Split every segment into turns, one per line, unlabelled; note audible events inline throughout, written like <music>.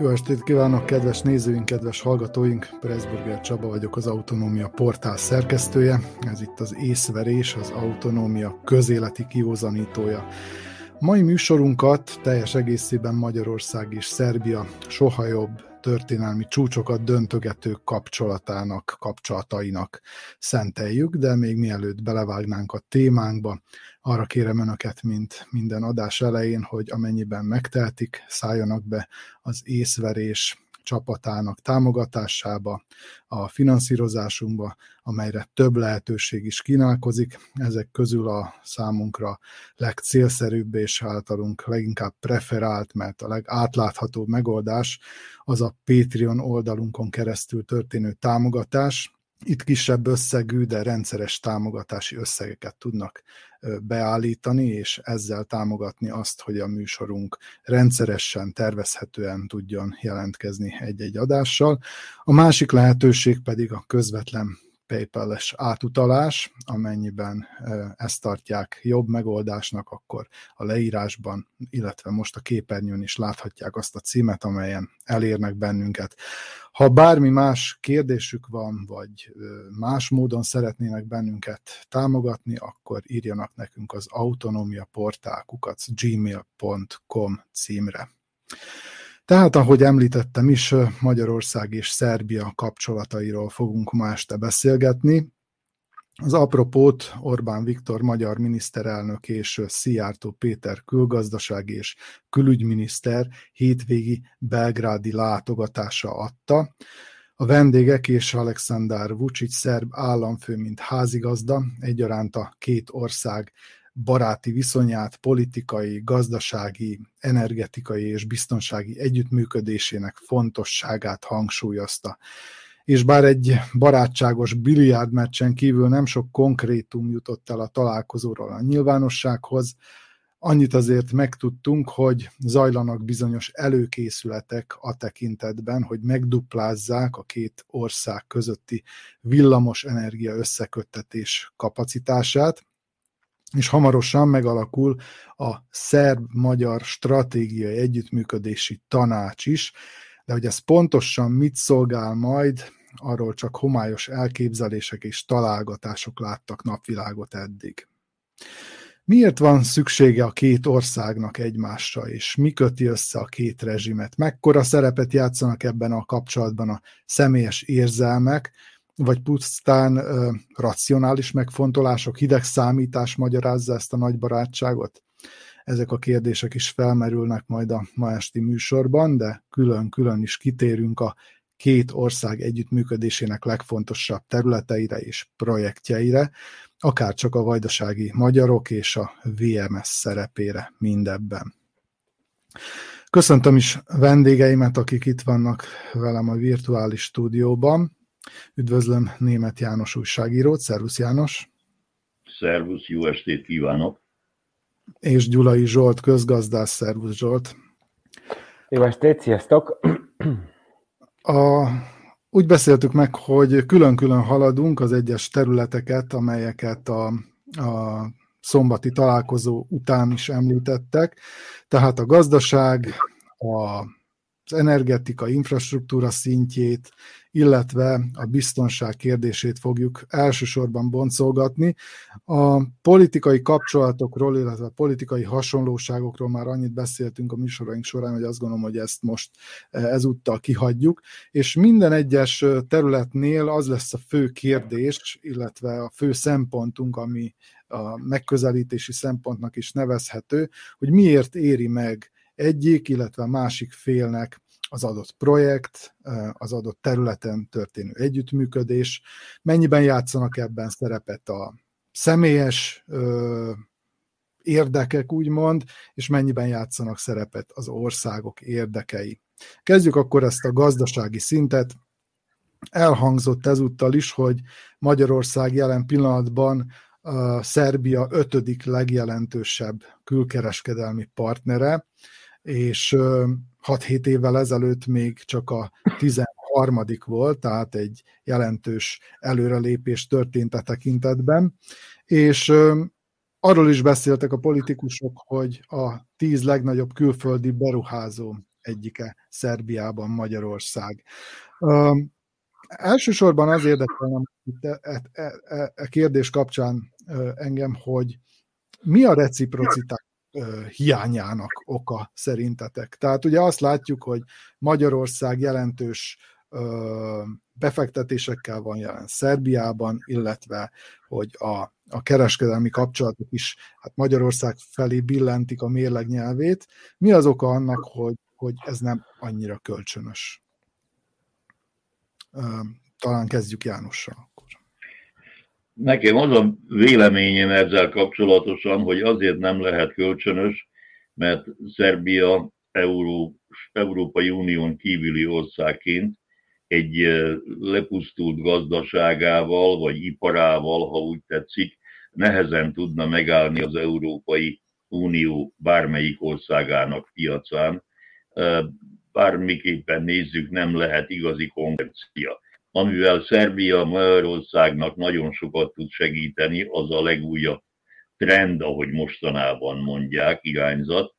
Jó estét kívánok, kedves nézőink, kedves hallgatóink! Pressburger Csaba vagyok, az Autonómia portál szerkesztője. Ez itt az észverés, az Autonómia közéleti kiózanítója. Mai műsorunkat teljes egészében Magyarország és Szerbia soha jobb történelmi csúcsokat döntögető kapcsolatának, kapcsolatainak szenteljük, de még mielőtt belevágnánk a témánkba, arra kérem Önöket, mint minden adás elején, hogy amennyiben megtehetik, szálljanak be az észverés csapatának támogatásába, a finanszírozásunkba, amelyre több lehetőség is kínálkozik. Ezek közül a számunkra legcélszerűbb és általunk leginkább preferált, mert a legátláthatóbb megoldás az a Patreon oldalunkon keresztül történő támogatás, itt kisebb összegű, de rendszeres támogatási összegeket tudnak beállítani, és ezzel támogatni azt, hogy a műsorunk rendszeresen, tervezhetően tudjon jelentkezni egy-egy adással. A másik lehetőség pedig a közvetlen PayPal-es átutalás, amennyiben ezt tartják jobb megoldásnak, akkor a leírásban, illetve most a képernyőn is láthatják azt a címet, amelyen elérnek bennünket. Ha bármi más kérdésük van, vagy más módon szeretnének bennünket támogatni, akkor írjanak nekünk az autonomiaportálkukat gmail.com címre. Tehát, ahogy említettem is, Magyarország és Szerbia kapcsolatairól fogunk ma este beszélgetni. Az apropót Orbán Viktor magyar miniszterelnök és Szijjártó Péter külgazdasági és külügyminiszter hétvégi belgrádi látogatása adta. A vendégek és Alexander Vucic szerb államfő, mint házigazda, egyaránt a két ország baráti viszonyát, politikai, gazdasági, energetikai és biztonsági együttműködésének fontosságát hangsúlyozta. És bár egy barátságos biliárdmeccsen kívül nem sok konkrétum jutott el a találkozóról a nyilvánossághoz, annyit azért megtudtunk, hogy zajlanak bizonyos előkészületek a tekintetben, hogy megduplázzák a két ország közötti villamos energia összeköttetés kapacitását, és hamarosan megalakul a szerb-magyar stratégiai együttműködési tanács is, de hogy ez pontosan mit szolgál majd, arról csak homályos elképzelések és találgatások láttak napvilágot eddig. Miért van szüksége a két országnak egymásra, és mi köti össze a két rezsimet? Mekkora szerepet játszanak ebben a kapcsolatban a személyes érzelmek, vagy pusztán ö, racionális megfontolások, hideg számítás magyarázza ezt a nagy barátságot? Ezek a kérdések is felmerülnek majd a ma esti műsorban, de külön-külön is kitérünk a két ország együttműködésének legfontosabb területeire és projektjeire, akár csak a vajdasági magyarok és a VMS szerepére mindebben. Köszöntöm is vendégeimet, akik itt vannak velem a virtuális stúdióban. Üdvözlöm német János újságírót, szervusz János!
Szervusz, jó estét kívánok!
És Gyulai Zsolt, közgazdász, szervusz Zsolt!
Jó estét, sziasztok!
A, úgy beszéltük meg, hogy külön-külön haladunk az egyes területeket, amelyeket a, a szombati találkozó után is említettek. Tehát a gazdaság, a az energetika infrastruktúra szintjét, illetve a biztonság kérdését fogjuk elsősorban boncolgatni. A politikai kapcsolatokról, illetve a politikai hasonlóságokról már annyit beszéltünk a műsoraink során, hogy azt gondolom, hogy ezt most e, ezúttal kihagyjuk, és minden egyes területnél az lesz a fő kérdés, illetve a fő szempontunk, ami a megközelítési szempontnak is nevezhető, hogy miért éri meg egyik, illetve másik félnek az adott projekt, az adott területen történő együttműködés, mennyiben játszanak ebben szerepet a személyes érdekek, úgymond, és mennyiben játszanak szerepet az országok érdekei. Kezdjük akkor ezt a gazdasági szintet. Elhangzott ezúttal is, hogy Magyarország jelen pillanatban a Szerbia ötödik legjelentősebb külkereskedelmi partnere, és 6-7 évvel ezelőtt még csak a 13. volt, tehát egy jelentős előrelépés történt a tekintetben, és arról is beszéltek a politikusok, hogy a tíz legnagyobb külföldi beruházó egyike Szerbiában Magyarország. Elsősorban az érdekelne itt e, e, e, e kérdés kapcsán engem, hogy mi a reciprocitás hiányának oka szerintetek? Tehát ugye azt látjuk, hogy Magyarország jelentős befektetésekkel van jelen Szerbiában, illetve hogy a, a kereskedelmi kapcsolatok is hát Magyarország felé billentik a mérleg nyelvét. Mi az oka annak, hogy, hogy ez nem annyira kölcsönös? Talán kezdjük Jánossal.
Nekem az a véleményem ezzel kapcsolatosan, hogy azért nem lehet kölcsönös, mert Szerbia Euró, Európai Unión kívüli országként egy lepusztult gazdaságával, vagy iparával, ha úgy tetszik, nehezen tudna megállni az Európai Unió bármelyik országának piacán. Bármiképpen nézzük, nem lehet igazi konkurencia. Amivel Szerbia Magyarországnak nagyon sokat tud segíteni, az a legújabb trend, ahogy mostanában mondják, irányzat,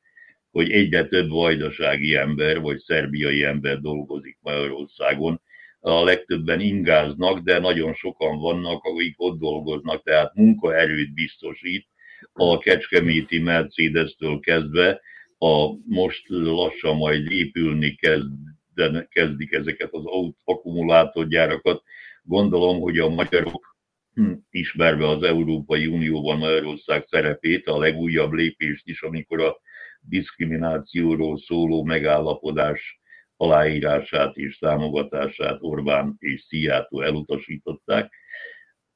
hogy egyre több vajdasági ember vagy szerbiai ember dolgozik Magyarországon. A legtöbben ingáznak, de nagyon sokan vannak, akik ott dolgoznak, tehát munkaerőt biztosít a Kecskeméti Mercedes-től kezdve, a most lassan majd épülni kezd, kezdik ezeket az akkumulátorgyárakat. Gondolom, hogy a magyarok hm, ismerve az Európai Unióban Magyarország szerepét, a legújabb lépést is, amikor a diszkriminációról szóló megállapodás aláírását és támogatását Orbán és Szijjátó elutasították.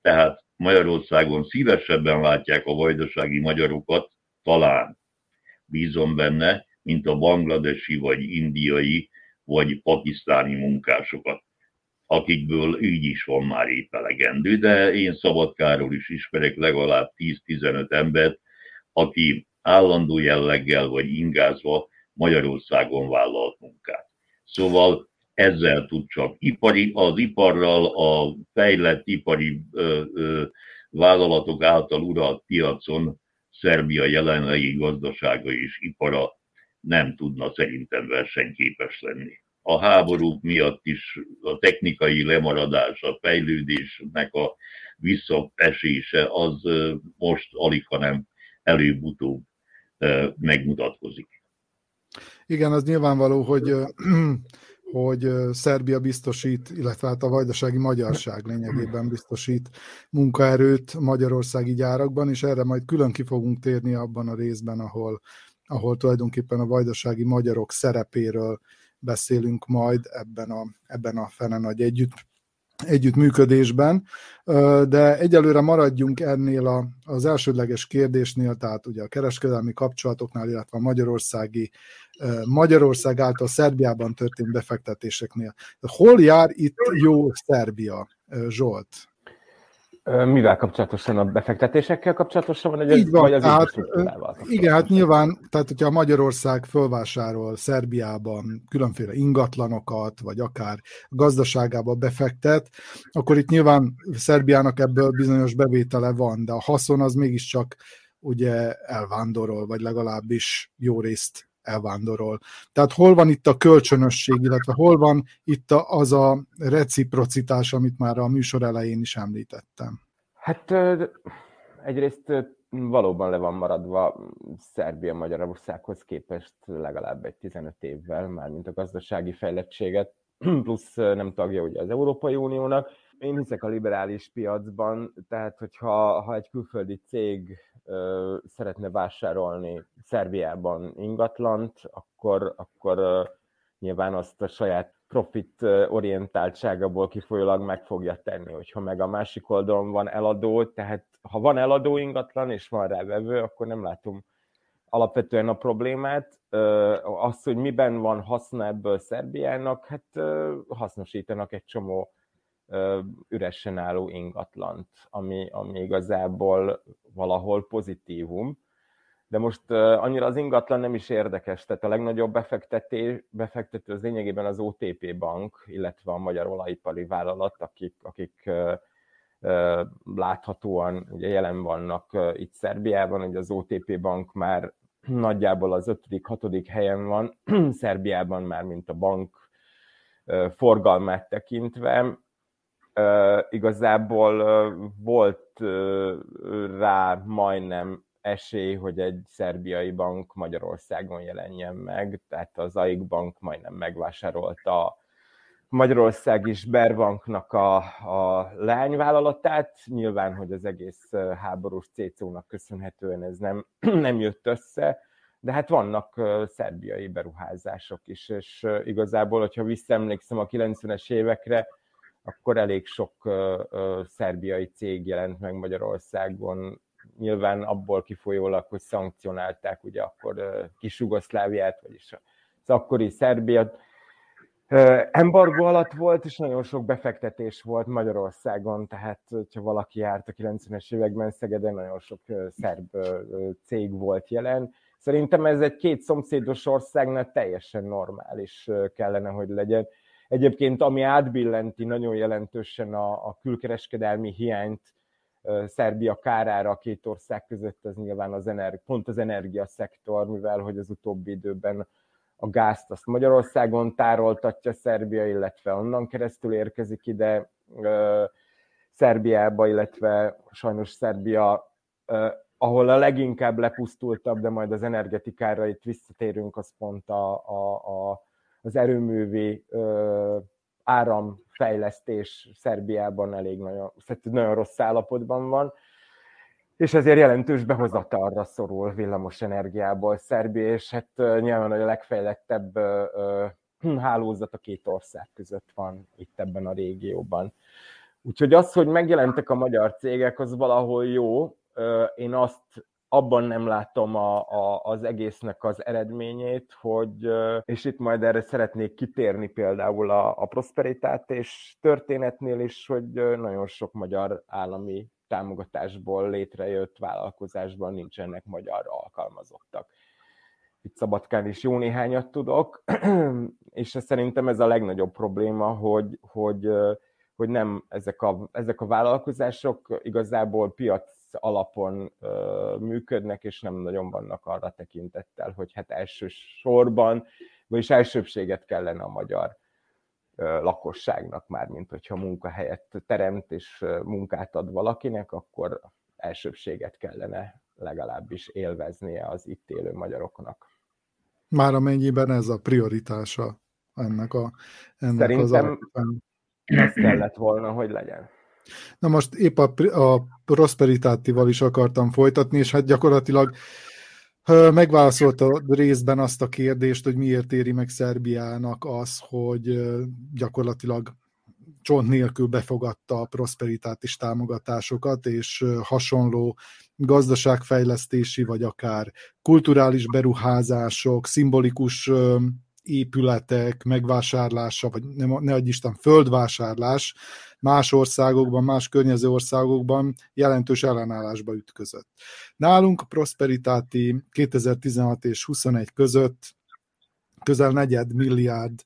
Tehát Magyarországon szívesebben látják a vajdasági magyarokat, talán bízom benne, mint a bangladesi, vagy indiai, vagy pakisztáni munkásokat, akikből így is van már épp elegendő, de én Szabadkáról is ismerek legalább 10-15 embert, aki állandó jelleggel vagy ingázva Magyarországon vállalt munkát. Szóval ezzel tud csak ipari, az iparral, a fejlett ipari ö, ö, vállalatok által uralt piacon Szerbia jelenlegi gazdasága és ipara nem tudna szerintem versenyképes lenni. A háborúk miatt is a technikai lemaradás, a fejlődésnek a visszaesése az most alig, hanem előbb-utóbb megmutatkozik.
Igen, az nyilvánvaló, hogy <clears throat> hogy Szerbia biztosít, illetve hát a vajdasági magyarság lényegében biztosít munkaerőt magyarországi gyárakban, és erre majd külön ki fogunk térni abban a részben, ahol, ahol tulajdonképpen a vajdasági magyarok szerepéről beszélünk majd ebben a, ebben a fene nagy együtt, együttműködésben, de egyelőre maradjunk ennél a, az elsődleges kérdésnél, tehát ugye a kereskedelmi kapcsolatoknál, illetve a magyarországi, Magyarország által Szerbiában történt befektetéseknél. Hol jár itt jó Szerbia, Zsolt?
Mivel kapcsolatosan a befektetésekkel kapcsolatosan van,
egy Így van, vagy az hát, Igen, hát nyilván, tehát hogyha Magyarország fölvásárol Szerbiában különféle ingatlanokat, vagy akár gazdaságába befektet, akkor itt nyilván Szerbiának ebből bizonyos bevétele van, de a haszon az mégiscsak ugye elvándorol, vagy legalábbis jó részt elvándorol. Tehát hol van itt a kölcsönösség, illetve hol van itt az a reciprocitás, amit már a műsor elején is említettem?
Hát egyrészt valóban le van maradva Szerbia Magyarországhoz képest legalább egy 15 évvel, már mint a gazdasági fejlettséget, <clears throat> plusz nem tagja ugye az Európai Uniónak. Én hiszek a liberális piacban, tehát hogyha ha egy külföldi cég szeretne vásárolni Szerbiában ingatlant, akkor, akkor nyilván azt a saját profit orientáltságából kifolyólag meg fogja tenni. Hogyha meg a másik oldalon van eladó, tehát ha van eladó ingatlan és van rá vevő, akkor nem látom alapvetően a problémát. Az, hogy miben van haszna ebből Szerbiának, hát hasznosítanak egy csomó üresen álló ingatlant, ami, ami igazából valahol pozitívum. De most annyira az ingatlan nem is érdekes, tehát a legnagyobb befektetés, befektető az lényegében az OTP bank, illetve a Magyar Olajipari Vállalat, akik, akik láthatóan ugye jelen vannak itt Szerbiában, hogy az OTP bank már nagyjából az 5.-6. helyen van, <clears throat> Szerbiában már, mint a bank forgalmát tekintve. Igazából volt rá majdnem esély, hogy egy szerbiai bank Magyarországon jelenjen meg, tehát az AIK bank majdnem megvásárolta Magyarország is Berbanknak a, a leányvállalatát. Nyilván, hogy az egész háborús CCO-nak köszönhetően ez nem, <clears throat> nem jött össze, de hát vannak szerbiai beruházások is, és igazából, hogyha visszaemlékszem a 90-es évekre, akkor elég sok szerbiai cég jelent meg Magyarországon, nyilván abból kifolyólag, hogy szankcionálták ugye akkor kis Jugoszláviát, vagyis az akkori Szerbiát, embargo alatt volt, és nagyon sok befektetés volt Magyarországon, tehát ha valaki járt a 90-es években Szegeden, nagyon sok szerb cég volt jelen. Szerintem ez egy két szomszédos országnál teljesen normális kellene, hogy legyen. Egyébként ami átbillenti nagyon jelentősen a, a külkereskedelmi hiányt Szerbia kárára a két ország között, az nyilván az energi, pont az energiaszektor, mivel hogy az utóbbi időben a gázt azt Magyarországon tároltatja Szerbia, illetve onnan keresztül érkezik ide Szerbiába, illetve sajnos Szerbia, ahol a leginkább lepusztultabb, de majd az energetikára itt visszatérünk, az pont a, a, a, az erőművi áramfejlesztés Szerbiában elég nagyon, nagyon rossz állapotban van és ezért jelentős behozatalra szorul villamos energiából Szerbia, és hát nyilván a legfejlettebb hálózat a két ország között van itt ebben a régióban. Úgyhogy az, hogy megjelentek a magyar cégek, az valahol jó. Én azt abban nem látom a, a, az egésznek az eredményét, hogy, és itt majd erre szeretnék kitérni például a, a prosperitált és történetnél is, hogy nagyon sok magyar állami támogatásból létrejött vállalkozásban nincsenek magyar alkalmazottak. Itt Szabadkán is jó néhányat tudok, <clears throat> és szerintem ez a legnagyobb probléma, hogy, hogy, hogy nem ezek a, ezek a vállalkozások igazából piac alapon működnek, és nem nagyon vannak arra tekintettel, hogy hát elsősorban, vagyis elsőbséget kellene a magyar lakosságnak már, mint hogyha munkahelyet teremt és munkát ad valakinek, akkor elsőbséget kellene legalábbis élveznie az itt élő magyaroknak.
Már amennyiben ez a prioritása ennek, a, ennek
Szerintem az ez kellett volna, hogy legyen.
Na most épp a, a prosperitátival is akartam folytatni, és hát gyakorlatilag Megválaszolta részben azt a kérdést, hogy miért éri meg Szerbiának az, hogy gyakorlatilag csont nélkül befogadta a prosperitátis támogatásokat, és hasonló gazdaságfejlesztési, vagy akár kulturális beruházások, szimbolikus épületek megvásárlása, vagy ne, ne adj Isten, földvásárlás más országokban, más környező országokban jelentős ellenállásba ütközött. Nálunk a Prosperitáti 2016 és 21 között közel negyed milliárd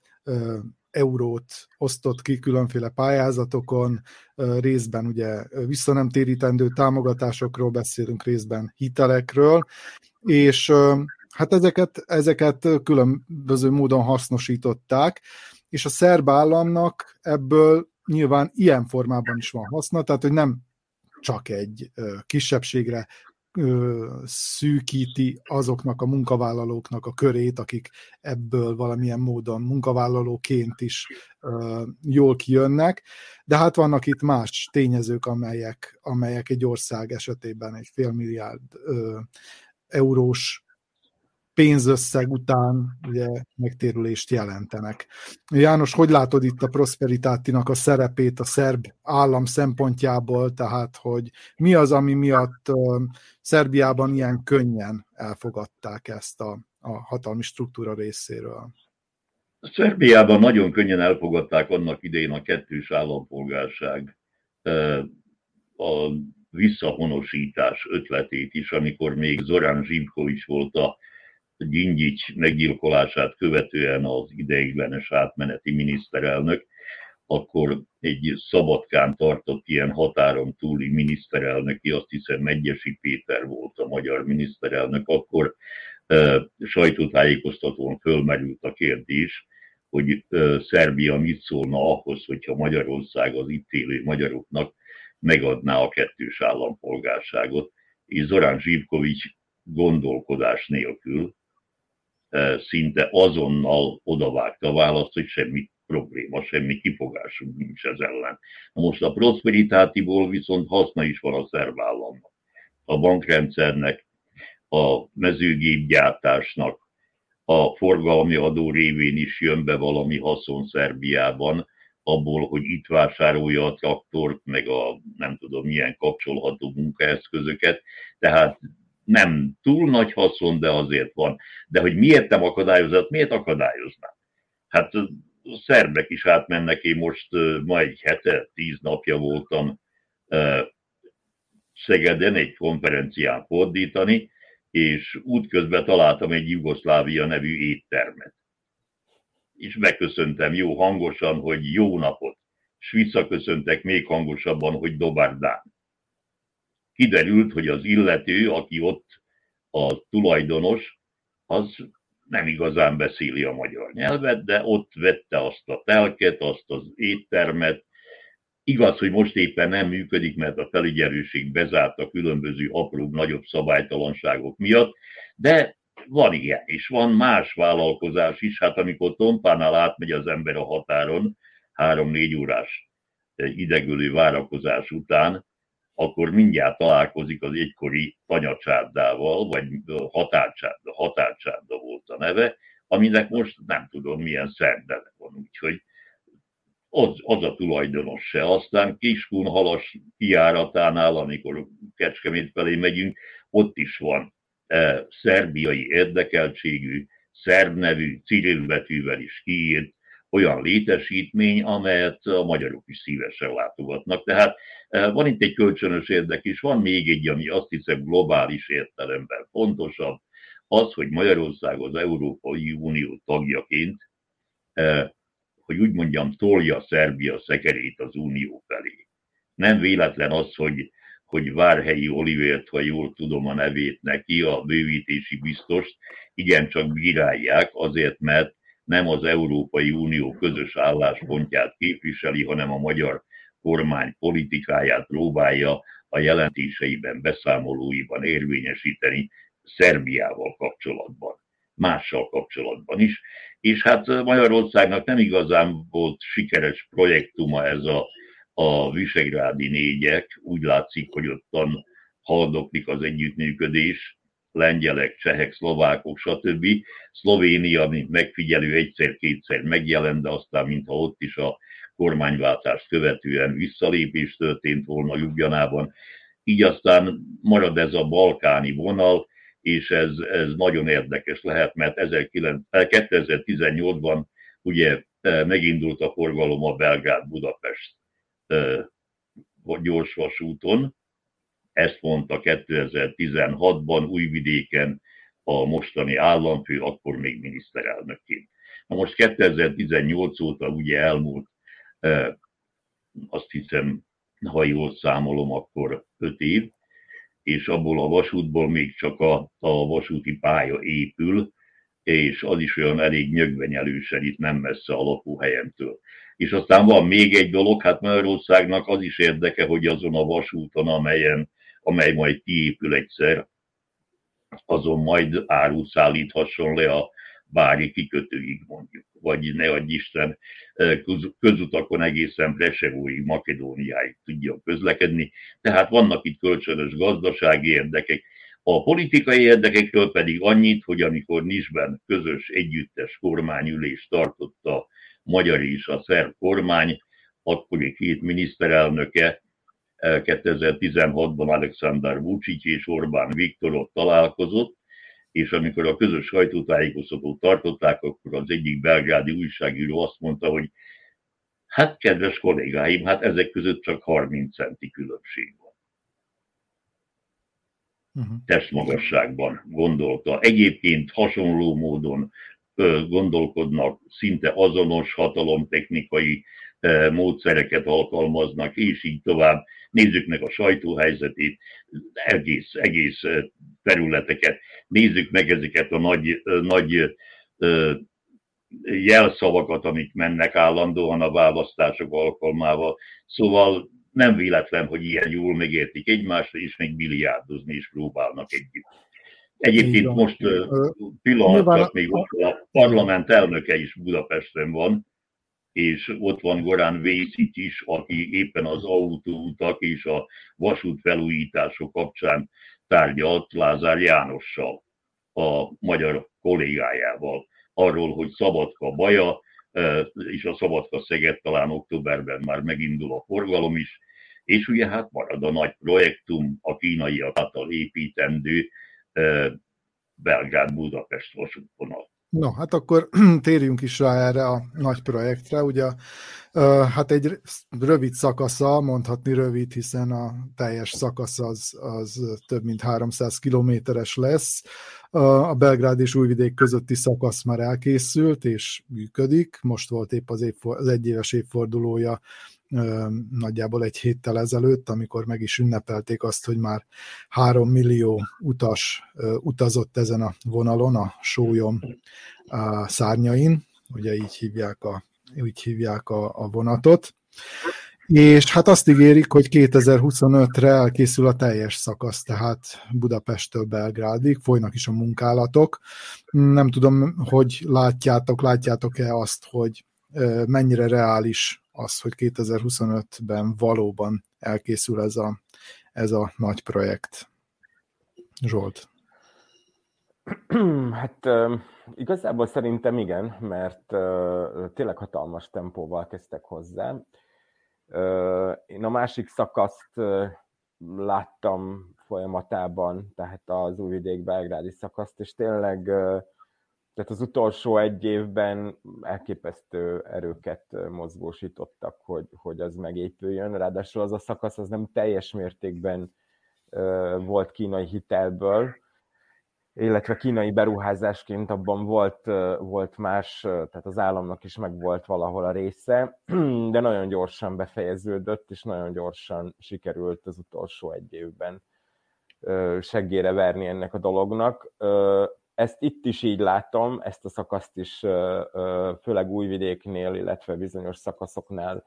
eurót osztott ki különféle pályázatokon, részben ugye visszanemtérítendő támogatásokról beszélünk, részben hitelekről, és hát ezeket, ezeket különböző módon hasznosították, és a szerb államnak ebből nyilván ilyen formában is van haszna, tehát hogy nem csak egy kisebbségre szűkíti azoknak a munkavállalóknak a körét, akik ebből valamilyen módon munkavállalóként is jól kijönnek, de hát vannak itt más tényezők, amelyek, amelyek egy ország esetében egy fél milliárd eurós pénzösszeg után ugye megtérülést jelentenek. János, hogy látod itt a Prosperitátinak a szerepét a szerb állam szempontjából, tehát hogy mi az, ami miatt Szerbiában ilyen könnyen elfogadták ezt a, a hatalmi struktúra részéről?
Szerbiában nagyon könnyen elfogadták annak idején a kettős állampolgárság a visszahonosítás ötletét is, amikor még Zorán Zsibkovics volt a Gyingyics meggyilkolását követően az ideiglenes átmeneti miniszterelnök, akkor egy Szabadkán tartott ilyen határon túli miniszterelnöki, azt hiszem Megyesi Péter volt a magyar miniszterelnök, akkor e, sajtótájékoztatón fölmerült a kérdés, hogy e, Szerbia mit szólna ahhoz, hogyha Magyarország az itt élő magyaroknak megadná a kettős állampolgárságot, és Zorán Zsivkovics gondolkodás nélkül szinte azonnal odavágta a választ, hogy semmi probléma, semmi kifogásunk nincs ez ellen. Most a prosperitátiból viszont haszna is van a szerb államnak, a bankrendszernek, a mezőgépgyártásnak, a forgalmi adó révén is jön be valami haszon Szerbiában, abból, hogy itt vásárolja a traktort, meg a nem tudom milyen kapcsolható munkaeszközöket. Tehát nem túl nagy haszon, de azért van. De hogy miért nem akadályozott, miért akadályozná? Hát a szerbek is átmennek, én most ma egy hete, tíz napja voltam Szegeden egy konferencián fordítani, és útközben találtam egy Jugoszlávia nevű éttermet. És megköszöntem jó hangosan, hogy jó napot, és visszaköszöntek még hangosabban, hogy dobárdán kiderült, hogy az illető, aki ott a tulajdonos, az nem igazán beszéli a magyar nyelvet, de ott vette azt a telket, azt az éttermet. Igaz, hogy most éppen nem működik, mert a felügyelőség bezárta különböző apróbb, nagyobb szabálytalanságok miatt, de van ilyen, és van más vállalkozás is. Hát amikor Tompánál átmegy az ember a határon, három-négy órás idegölő várakozás után, akkor mindjárt találkozik az egykori tanyacsárdával, vagy határcsárda, határcsárda volt a neve, aminek most nem tudom milyen szerdele van, úgyhogy az, az a tulajdonos se. Aztán Kiskun halas kiáratánál, amikor Kecskemét felé megyünk, ott is van e, szerbiai érdekeltségű, szerb nevű, Cyril betűvel is kiírt olyan létesítmény, amelyet a magyarok is szívesen látogatnak. Tehát eh, van itt egy kölcsönös érdek is, van még egy, ami azt hiszem globális értelemben fontosabb, az, hogy Magyarország az Európai Unió tagjaként, eh, hogy úgy mondjam, tolja Szerbia szekerét az Unió felé. Nem véletlen az, hogy, hogy Várhelyi Olivért, ha jól tudom a nevét neki, a bővítési biztost, igencsak bírálják, azért, mert nem az Európai Unió közös álláspontját képviseli, hanem a magyar kormány politikáját próbálja a jelentéseiben, beszámolóiban érvényesíteni Szerbiával kapcsolatban, mással kapcsolatban is. És hát Magyarországnak nem igazán volt sikeres projektuma ez a, a Visegrádi négyek, úgy látszik, hogy ottan haldoklik az együttműködés, lengyelek, csehek, szlovákok, stb. Szlovénia, mint megfigyelő egyszer-kétszer megjelent, de aztán mintha ott is a kormányváltást követően visszalépés történt volna Ljubljanában. Így aztán marad ez a balkáni vonal, és ez, ez nagyon érdekes lehet, mert 2018-ban ugye e, megindult a forgalom a Belgrád-Budapest e, gyorsvasúton, ezt mondta 2016-ban Újvidéken a mostani államfő, akkor még miniszterelnökként. Na most 2018 óta ugye elmúlt, azt hiszem, ha jól számolom, akkor 5 év, és abból a vasútból még csak a, a vasúti pálya épül, és az is olyan elég nyögvenyelősen itt nem messze a lakóhelyemtől. És aztán van még egy dolog, hát Magyarországnak az is érdeke, hogy azon a vasúton, amelyen amely majd kiépül egyszer, azon majd árut szállíthasson le a bári kikötőig mondjuk, vagy ne adj Isten közutakon egészen Presevóig, Makedóniáig tudja közlekedni. Tehát vannak itt kölcsönös gazdasági érdekek, a politikai érdekekről pedig annyit, hogy amikor Nisben közös együttes kormányülést tartott a magyar és a szerb kormány, akkori két miniszterelnöke 2016-ban Alexander Vucic és Orbán Viktor ott találkozott, és amikor a közös sajtótájékoztatót tartották, akkor az egyik belgrádi újságíró azt mondta, hogy hát kedves kollégáim, hát ezek között csak 30 centi különbség van. Uh-huh. Testmagasságban gondolta. Egyébként hasonló módon gondolkodnak szinte azonos hatalomtechnikai módszereket alkalmaznak, és így tovább. Nézzük meg a sajtóhelyzetét, egész, egész területeket. Nézzük meg ezeket a nagy, nagy jelszavakat, amik mennek állandóan a választások alkalmával. Szóval nem véletlen, hogy ilyen jól megértik egymást, és még biliárdozni is próbálnak együtt. Egyébként most pillanatban még a parlament elnöke is Budapesten van, és ott van Gorán Vészik is, aki éppen az autóutak és a vasút felújítások kapcsán tárgyalt Lázár Jánossal, a magyar kollégájával, arról, hogy Szabadka baja, és a Szabadka Szeged talán októberben már megindul a forgalom is, és ugye hát marad a nagy projektum, a kínaiak által építendő Belgrád-Budapest vasútvonal.
No, hát akkor <clears throat> térjünk is rá erre a nagy projektre. Ugye, hát egy rövid szakasza, mondhatni rövid, hiszen a teljes szakasz az, az több mint 300 kilométeres lesz. A Belgrád és Újvidék közötti szakasz már elkészült és működik. Most volt épp az, évfor, az egyéves évfordulója nagyjából egy héttel ezelőtt, amikor meg is ünnepelték azt, hogy már három millió utas utazott ezen a vonalon, a sólyom szárnyain, ugye így hívják a, úgy hívják a, a vonatot. És hát azt ígérik, hogy 2025-re elkészül a teljes szakasz, tehát Budapesttől Belgrádig, folynak is a munkálatok. Nem tudom, hogy látjátok, látjátok-e azt, hogy mennyire reális az, hogy 2025-ben valóban elkészül ez a, ez a nagy projekt. Zsolt. <clears throat>
Hát igazából szerintem igen, mert tényleg hatalmas tempóval kezdtek hozzá. Én a másik szakaszt láttam folyamatában, tehát az újvidék belgrádi szakaszt, és tényleg tehát az utolsó egy évben elképesztő erőket mozgósítottak, hogy, hogy az megépüljön. Ráadásul az a szakasz az nem teljes mértékben volt kínai hitelből, illetve kínai beruházásként abban volt, volt más, tehát az államnak is meg volt valahol a része, <clears throat> de nagyon gyorsan befejeződött, és nagyon gyorsan sikerült az utolsó egy évben seggére verni ennek a dolognak ezt itt is így látom, ezt a szakaszt is főleg újvidéknél, illetve bizonyos szakaszoknál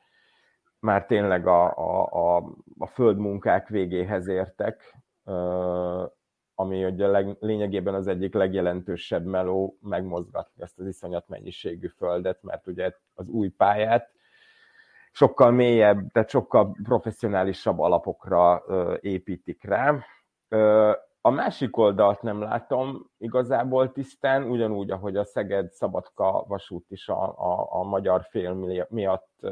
már tényleg a, a, a, a földmunkák végéhez értek, ami ugye leg, lényegében az egyik legjelentősebb meló megmozgatni ezt az iszonyat mennyiségű földet, mert ugye az új pályát sokkal mélyebb, tehát sokkal professzionálisabb alapokra építik rá a másik oldalt nem látom igazából tisztán, ugyanúgy, ahogy a Szeged-Szabadka vasút is a, a, a magyar fél miatt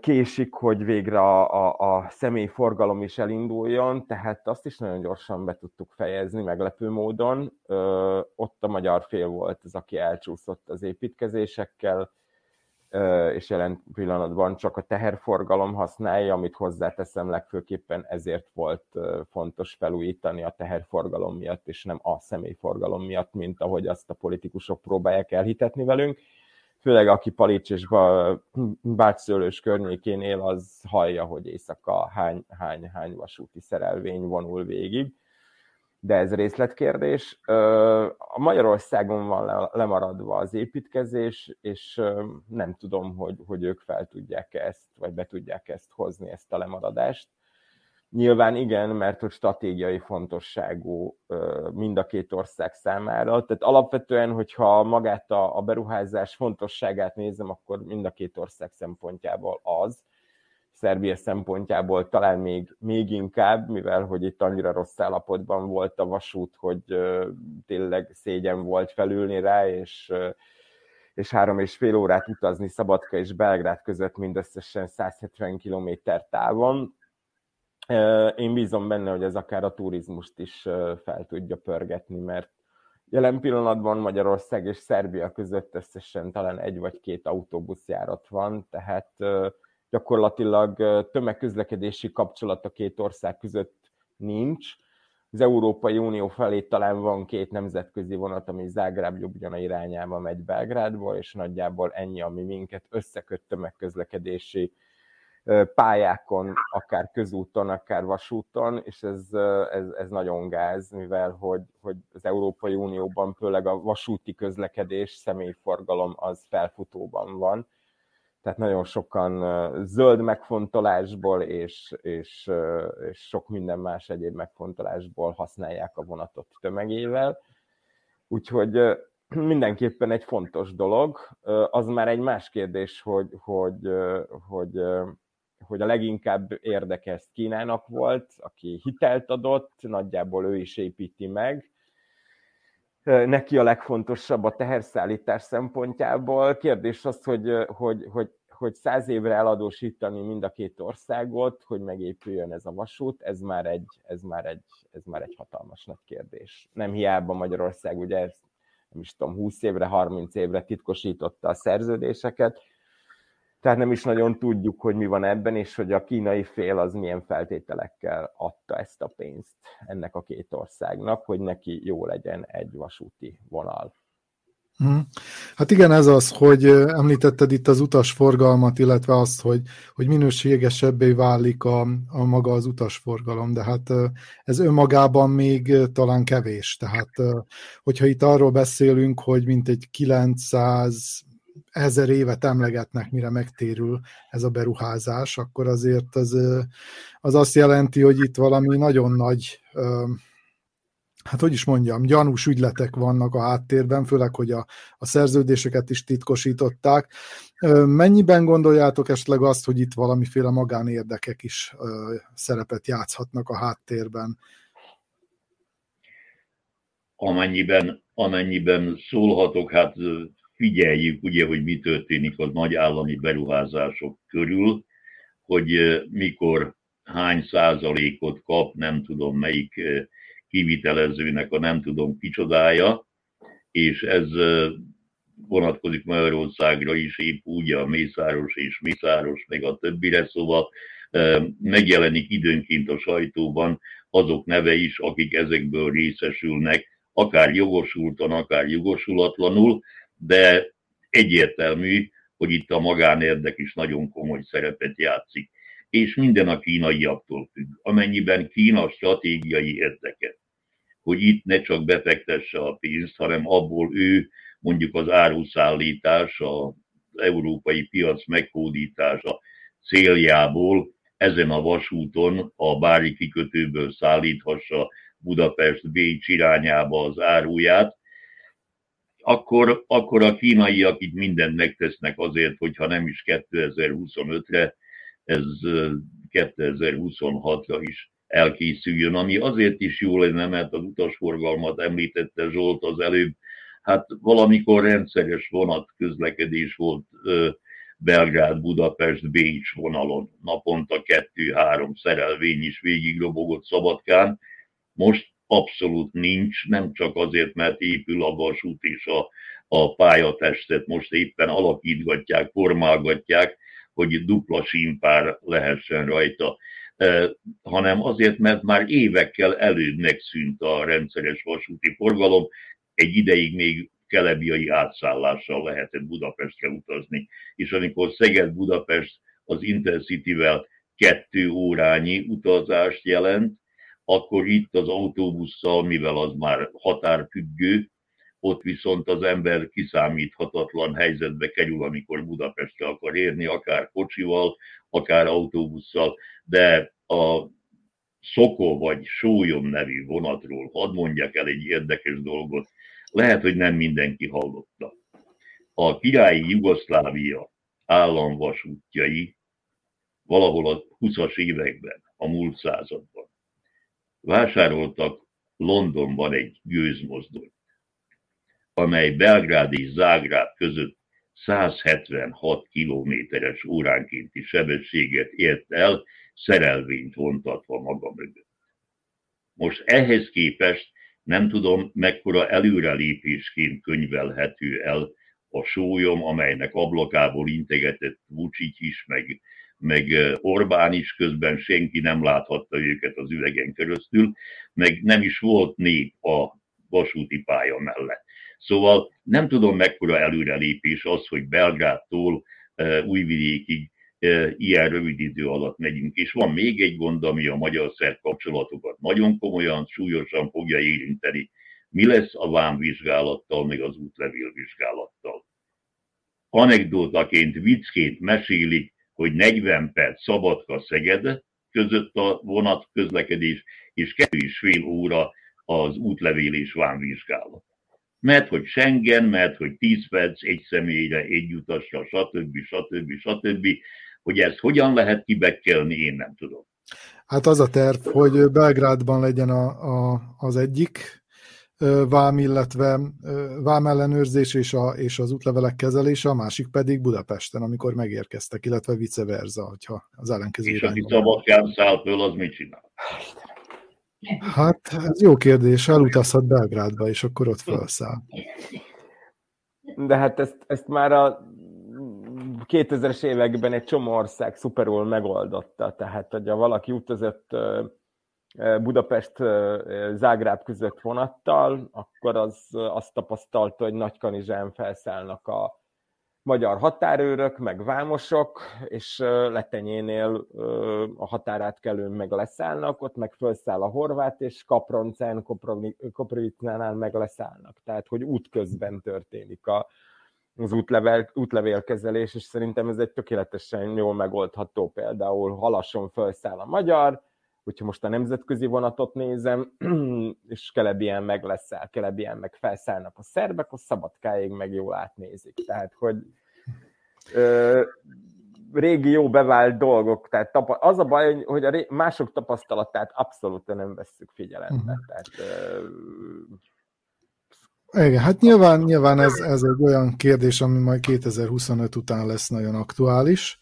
késik, hogy végre a, a, a személyforgalom is elinduljon, tehát azt is nagyon gyorsan be tudtuk fejezni, meglepő módon. Ott a magyar fél volt az, aki elcsúszott az építkezésekkel, és jelen pillanatban csak a teherforgalom használja, amit hozzáteszem legfőképpen ezért volt fontos felújítani a teherforgalom miatt, és nem a személyforgalom miatt, mint ahogy azt a politikusok próbálják elhitetni velünk. Főleg aki Palics és Bácsszőlős környékén él, az hallja, hogy éjszaka hány, hány, hány vasúti szerelvény vonul végig de ez részletkérdés. A Magyarországon van lemaradva az építkezés, és nem tudom, hogy, hogy ők fel tudják ezt, vagy be tudják ezt hozni, ezt a lemaradást. Nyilván igen, mert hogy stratégiai fontosságú mind a két ország számára. Tehát alapvetően, hogyha magát a, a beruházás fontosságát nézem, akkor mind a két ország szempontjából az, Szerbia szempontjából talán még, még inkább, mivel hogy itt annyira rossz állapotban volt a vasút, hogy tényleg szégyen volt felülni rá, és, és három és fél órát utazni Szabadka és Belgrád között mindösszesen 170 km távon. Én bízom benne, hogy ez akár a turizmust is fel tudja pörgetni, mert jelen pillanatban Magyarország és Szerbia között összesen talán egy vagy két autóbuszjárat van, tehát gyakorlatilag tömegközlekedési kapcsolat a két ország között nincs, az Európai Unió felé talán van két nemzetközi vonat, ami Zágráb Ljubljana irányába megy Belgrádból, és nagyjából ennyi, ami minket összeköt tömegközlekedési pályákon, akár közúton, akár vasúton, és ez, ez, ez nagyon gáz, mivel hogy, hogy az Európai Unióban főleg a vasúti közlekedés, személyforgalom az felfutóban van, tehát nagyon sokan zöld megfontolásból és, és, és sok minden más egyéb megfontolásból használják a vonatot tömegével. Úgyhogy <clears throat> mindenképpen egy fontos dolog. Az már egy más kérdés, hogy, hogy, hogy, hogy a leginkább érdekes Kínának volt, aki hitelt adott, nagyjából ő is építi meg, neki a legfontosabb a teherszállítás szempontjából. Kérdés az, hogy, hogy, hogy, hogy száz évre eladósítani mind a két országot, hogy megépüljön ez a vasút, ez már egy, ez már egy, ez már egy hatalmas nagy kérdés. Nem hiába Magyarország ugye ezt, nem is tudom, 20 évre, 30 évre titkosította a szerződéseket, tehát nem is nagyon tudjuk, hogy mi van ebben, és hogy a kínai fél az milyen feltételekkel adta ezt a pénzt ennek a két országnak, hogy neki jó legyen egy vasúti vonal.
Hm. Hát igen, ez az, hogy említetted itt az utasforgalmat, illetve azt, hogy, hogy minőségesebbé válik a, a maga az utasforgalom, de hát ez önmagában még talán kevés. Tehát, hogyha itt arról beszélünk, hogy mintegy 900 ezer évet emlegetnek, mire megtérül ez a beruházás, akkor azért az, az azt jelenti, hogy itt valami nagyon nagy, hát hogy is mondjam, gyanús ügyletek vannak a háttérben, főleg, hogy a, a szerződéseket is titkosították. Mennyiben gondoljátok esetleg azt, hogy itt valamiféle magánérdekek is szerepet játszhatnak a háttérben?
Amennyiben, amennyiben szólhatok, hát figyeljük, ugye, hogy mi történik az nagy állami beruházások körül, hogy mikor hány százalékot kap, nem tudom melyik kivitelezőnek a nem tudom kicsodája, és ez vonatkozik Magyarországra is, épp úgy a Mészáros és Mészáros, meg a többire, szóval megjelenik időnként a sajtóban azok neve is, akik ezekből részesülnek, akár jogosultan, akár jogosulatlanul, de egyértelmű, hogy itt a magánérdek is nagyon komoly szerepet játszik. És minden a kínaiaktól függ. Amennyiben Kína stratégiai érdeke, hogy itt ne csak befektesse a pénzt, hanem abból ő mondjuk az áruszállítás, az európai piac meghódítása céljából ezen a vasúton a Bári kikötőből szállíthassa Budapest Bécs irányába az áruját, akkor, akkor a kínaiak itt mindent megtesznek azért, hogyha nem is 2025-re, ez 2026-ra is elkészüljön, ami azért is jó lenne, mert az utasforgalmat említette Zsolt az előbb, hát valamikor rendszeres vonat közlekedés volt Belgrád, Budapest, Bécs vonalon, naponta kettő-három szerelvény is végig robogott Szabadkán. Most abszolút nincs, nem csak azért, mert épül a vasút és a, a pályatestet most éppen alakítgatják, formálgatják, hogy dupla símpár lehessen rajta, e, hanem azért, mert már évekkel előbb megszűnt a rendszeres vasúti forgalom, egy ideig még kelebiai átszállással lehetett Budapestre utazni, és amikor Szeged-Budapest az Intercity-vel kettő órányi utazást jelent, akkor itt az autóbusszal, mivel az már határfüggő, ott viszont az ember kiszámíthatatlan helyzetbe kerül, amikor Budapestre akar érni, akár kocsival, akár autóbusszal, de a Szokó vagy Sólyom nevű vonatról hadd mondjak el egy érdekes dolgot, lehet, hogy nem mindenki hallotta. A királyi Jugoszlávia államvasútjai valahol a 20-as években, a múlt században vásároltak Londonban egy gőzmozdonyt, amely Belgrád és Zágráb között 176 kilométeres óránkénti sebességet ért el, szerelvényt vontatva maga mögött. Most ehhez képest nem tudom, mekkora előrelépésként könyvelhető el a sólyom, amelynek ablakából integetett Vucic is, meg meg Orbán is, közben senki nem láthatta őket az üvegen keresztül, meg nem is volt nép a vasúti pálya mellett. Szóval nem tudom mekkora előrelépés az, hogy Belgrádtól Újvidékig ilyen rövid idő alatt megyünk. És van még egy gond, ami a magyar-szerb kapcsolatokat nagyon komolyan, súlyosan fogja érinteni. Mi lesz a vámvizsgálattal, meg az útlevélvizsgálattal? Anekdótaként, viccként mesélik, hogy 40 perc Szabadka Szeged között a vonat közlekedés, és kettő és fél óra az útlevél és vámvizsgálat. Mert hogy Schengen, mert hogy 10 perc egy személyre, egy utasra, stb. stb. stb. Hogy ezt hogyan lehet kibekkelni, én nem tudom.
Hát az a terv, hogy Belgrádban legyen a, a, az egyik vám, illetve vám ellenőrzés és, a, és az útlevelek kezelése, a másik pedig Budapesten, amikor megérkeztek, illetve vice versa, hogyha az ellenkező
És aki szabadkán száll föl, az mit csinál?
Hát ez jó kérdés, elutazhat Belgrádba, és akkor ott felszáll.
De hát ezt, ezt már a 2000-es években egy csomó ország szuperul megoldotta, tehát hogyha valaki utazott Budapest Zágráb között vonattal, akkor az azt tapasztalta, hogy Nagykanizsán felszállnak a magyar határőrök, meg vámosok, és Letenyénél a határátkelőn meg leszállnak, ott meg felszáll a horvát, és Kaproncán, Koprovicnánál meg leszállnak. Tehát, hogy útközben történik a, az útlevel, útlevélkezelés, és szerintem ez egy tökéletesen jól megoldható. Például halasson felszáll a magyar, hogyha most a nemzetközi vonatot nézem, <clears throat> és Kelebien meg leszel, Kelebien meg felszállnak a szerbek, a szabadkáig meg jól átnézik. Tehát, hogy ö, régi jó bevált dolgok, tehát tapa, az a baj, hogy a mások tapasztalatát abszolút nem vesszük figyelembe. Uh-huh. Tehát, ö,
igen, hát nyilván, nyilván ez, ez egy olyan kérdés, ami majd 2025 után lesz nagyon aktuális.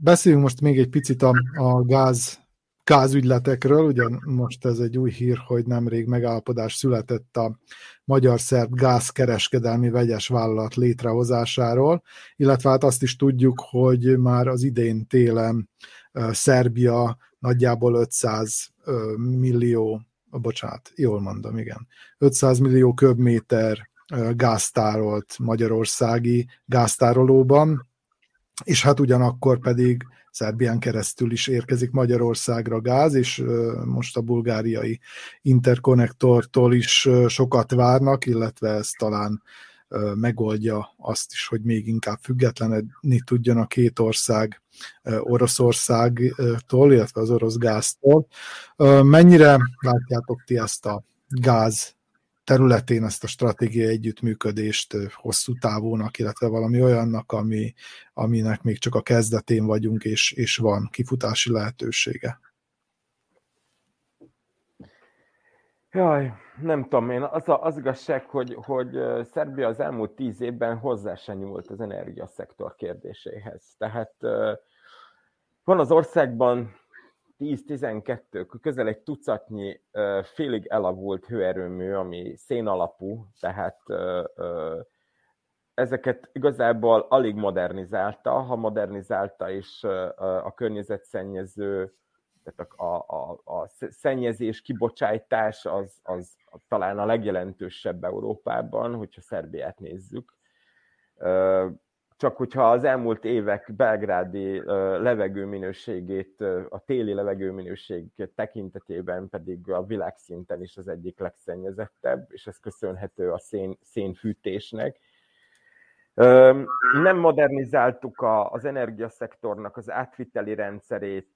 Beszéljünk most még egy picit a, a gáz gázügyletekről, ugyan most ez egy új hír, hogy nemrég megállapodás született a magyar-szerb gázkereskedelmi vegyes vállalat létrehozásáról, illetve hát azt is tudjuk, hogy már az idén télen Szerbia nagyjából 500 millió, bocsánat, jól mondom, igen, 500 millió köbméter gáztárolt magyarországi gáztárolóban, és hát ugyanakkor pedig Szerbián keresztül is érkezik Magyarországra gáz, és most a bulgáriai interkonnektortól is sokat várnak, illetve ez talán megoldja azt is, hogy még inkább függetlenedni tudjon a két ország Oroszországtól, illetve az orosz gáztól. Mennyire látjátok ti ezt a gáz területén ezt a stratégiai együttműködést hosszú távúnak, illetve valami olyannak, ami, aminek még csak a kezdetén vagyunk, és, és van kifutási lehetősége.
Jaj, nem tudom én. Az, a, az igazság, hogy, hogy Szerbia az elmúlt tíz évben hozzá se nyúlt az energiaszektor kérdéséhez. Tehát van az országban 10-12, közel egy tucatnyi félig elavult hőerőmű, ami szénalapú, tehát ezeket igazából alig modernizálta, ha modernizálta is a környezetszennyező, tehát a, a, a, szennyezés, kibocsátás az, az talán a legjelentősebb Európában, hogyha Szerbiát nézzük csak hogyha az elmúlt évek belgrádi levegőminőségét, a téli levegőminőség tekintetében pedig a világszinten is az egyik legszennyezettebb, és ez köszönhető a szén, szénfűtésnek. Nem modernizáltuk az energiaszektornak az átviteli rendszerét,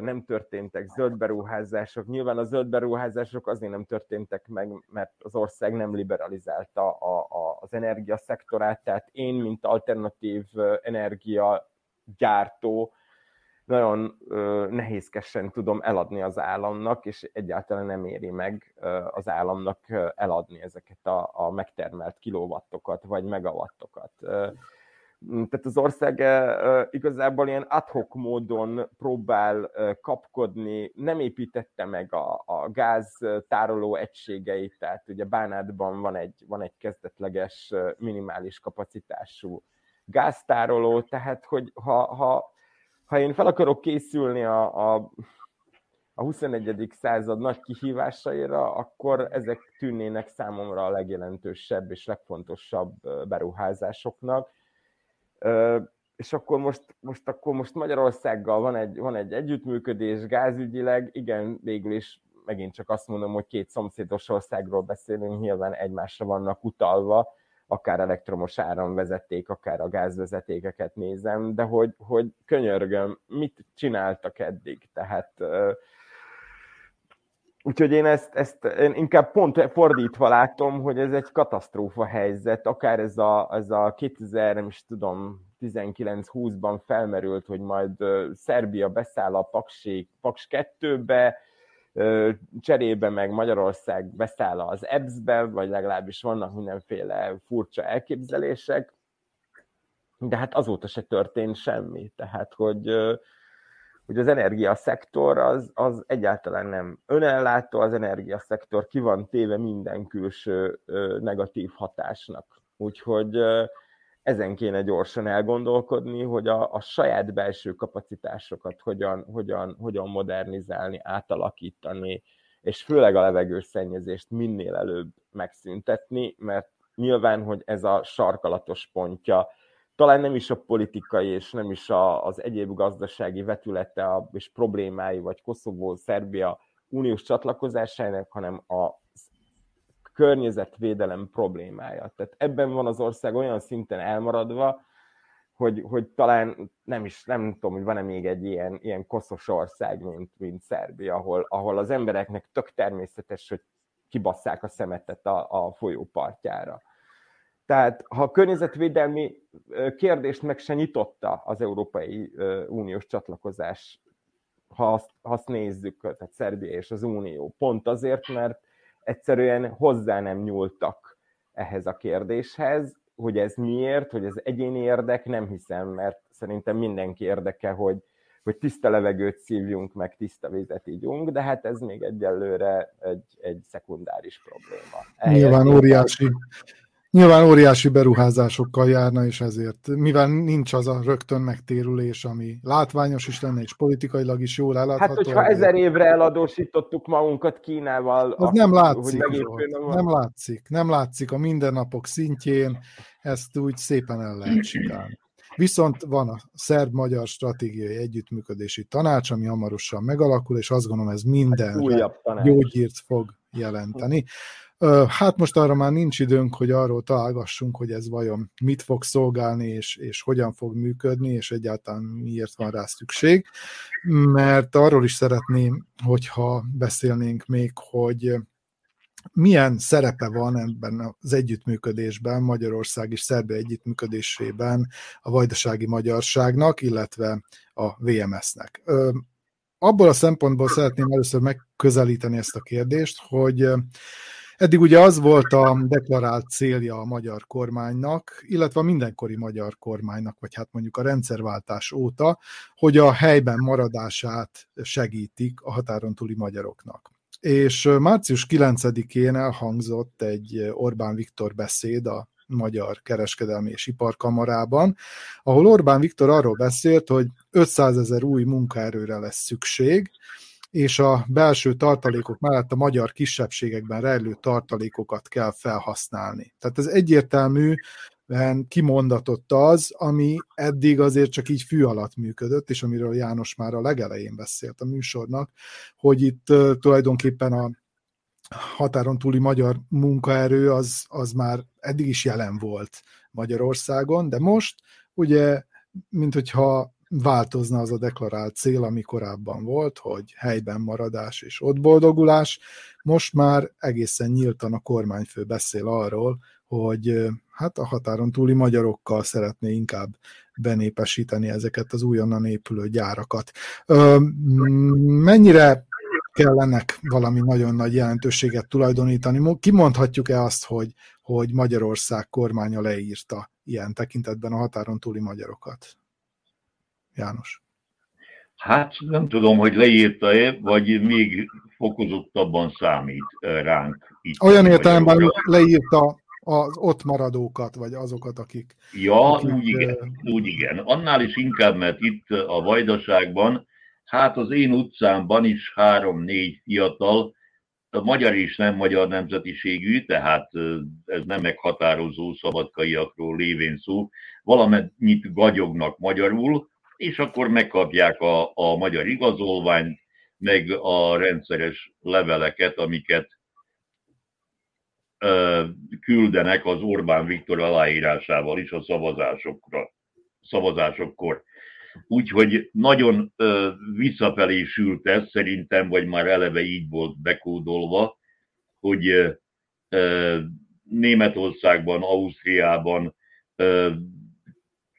nem történtek zöld beruházások. Nyilván a zöld beruházások azért nem történtek meg, mert az ország nem liberalizálta a, a, az energiaszektorát, tehát én, mint alternatív energiagyártó, nagyon nehézkesen tudom eladni az államnak, és egyáltalán nem éri meg az államnak eladni ezeket a, a megtermelt kilowattokat, vagy megawattokat. Tehát az ország igazából ilyen adhok módon próbál kapkodni, nem építette meg a, a gáz tároló egységeit, tehát ugye Bánátban van egy, van egy kezdetleges minimális kapacitású gáztároló, tehát hogy ha, ha ha én fel akarok készülni a, a, a 21. század nagy kihívásaira, akkor ezek tűnnének számomra a legjelentősebb és legfontosabb beruházásoknak. És akkor most, most, akkor most Magyarországgal van egy, van egy együttműködés gázügyileg, igen, végül is megint csak azt mondom, hogy két szomszédos országról beszélünk, nyilván egymásra vannak utalva, akár elektromos áramvezeték, akár a gázvezetékeket nézem, de hogy, hogy könyörgöm, mit csináltak eddig? Tehát Úgyhogy én ezt, ezt én inkább pont fordítva látom, hogy ez egy katasztrófa helyzet, akár ez a, ez a 2000, nem is tudom, 19-20-ban felmerült, hogy majd Szerbia beszáll a Paksi, Paks 2-be, cserébe meg Magyarország beszáll az EBS-be, vagy legalábbis vannak mindenféle furcsa elképzelések, de hát azóta se történt semmi. Tehát, hogy, hogy az energiaszektor az, az egyáltalán nem önellátó, az energiaszektor ki van téve minden külső negatív hatásnak. Úgyhogy ezen kéne gyorsan elgondolkodni, hogy a, a saját belső kapacitásokat hogyan, hogyan, hogyan modernizálni, átalakítani, és főleg a levegőszennyezést minél előbb megszüntetni, mert nyilván, hogy ez a sarkalatos pontja, talán nem is a politikai és nem is a, az egyéb gazdasági vetülete és problémái, vagy Koszovó, Szerbia uniós csatlakozásának, hanem a környezetvédelem problémája. Tehát ebben van az ország olyan szinten elmaradva, hogy, hogy talán nem is, nem tudom, hogy van-e még egy ilyen, ilyen koszos ország, mint, mint Szerbia, ahol, ahol az embereknek tök természetes, hogy kibasszák a szemetet a, a folyó partjára. Tehát ha a környezetvédelmi kérdést meg se nyitotta az Európai Uniós csatlakozás, ha azt, ha azt nézzük, tehát Szerbia és az Unió, pont azért, mert egyszerűen hozzá nem nyúltak ehhez a kérdéshez, hogy ez miért, hogy ez egyéni érdek, nem hiszem, mert szerintem mindenki érdeke, hogy, hogy tiszta levegőt szívjunk, meg tiszta vizet ígyunk, de hát ez még egyelőre egy, egy szekundáris probléma.
Ehhez Nyilván óriási, Nyilván óriási beruházásokkal járna, és ezért, mivel nincs az a rögtön megtérülés, ami látványos is lenne, és politikailag is jól ellátható.
Hát, hogyha ezer évre eladósítottuk magunkat Kínával...
Az nem látszik, nem látszik, nem látszik a mindennapok szintjén, ezt úgy szépen el lehet csinálni. Viszont van a szerb-magyar stratégiai együttműködési tanács, ami hamarosan megalakul, és azt gondolom ez minden gyógyírt fog jelenteni. Hát most arra már nincs időnk, hogy arról találgassunk, hogy ez vajon mit fog szolgálni, és, és hogyan fog működni, és egyáltalán miért van rá szükség, mert arról is szeretném, hogyha beszélnénk még, hogy milyen szerepe van ebben az együttműködésben, Magyarország és Szerbia együttműködésében a vajdasági magyarságnak, illetve a VMS-nek. Abból a szempontból szeretném először megközelíteni ezt a kérdést, hogy Eddig ugye az volt a deklarált célja a magyar kormánynak, illetve a mindenkori magyar kormánynak, vagy hát mondjuk a rendszerváltás óta, hogy a helyben maradását segítik a határon túli magyaroknak. És március 9-én elhangzott egy Orbán Viktor beszéd a Magyar Kereskedelmi és Iparkamarában, ahol Orbán Viktor arról beszélt, hogy 500 ezer új munkaerőre lesz szükség, és a belső tartalékok mellett a magyar kisebbségekben rejlő tartalékokat kell felhasználni. Tehát ez egyértelmű, kimondatott az, ami eddig azért csak így fű alatt működött, és amiről János már a legelején beszélt a műsornak, hogy itt tulajdonképpen a határon túli magyar munkaerő az, az már eddig is jelen volt Magyarországon, de most ugye, mint hogyha változna az a deklarált cél, ami korábban volt, hogy helyben maradás és ott boldogulás. Most már egészen nyíltan a kormányfő beszél arról, hogy hát a határon túli magyarokkal szeretné inkább benépesíteni ezeket az újonnan épülő gyárakat. Mennyire kell ennek valami nagyon nagy jelentőséget tulajdonítani? Kimondhatjuk-e azt, hogy, hogy Magyarország kormánya leírta ilyen tekintetben a határon túli magyarokat? János?
Hát nem tudom, hogy leírta-e, vagy még fokozottabban számít ránk.
Itt Olyan értelemben, hogy leírta az ott maradókat, vagy azokat, akik...
Ja, akik, úgy, igen, úgy igen. Annál is inkább, mert itt a Vajdaságban, hát az én utcámban is három-négy fiatal, a magyar és nem magyar nemzetiségű, tehát ez nem meghatározó szabadkaiakról lévén szó, valamennyit gagyognak magyarul, és akkor megkapják a, a magyar igazolványt, meg a rendszeres leveleket, amiket ö, küldenek az Orbán Viktor aláírásával is a szavazásokra, szavazásokkor. Úgyhogy nagyon ö, visszafelé sült ez szerintem, vagy már eleve így volt bekódolva, hogy ö, Németországban, Ausztriában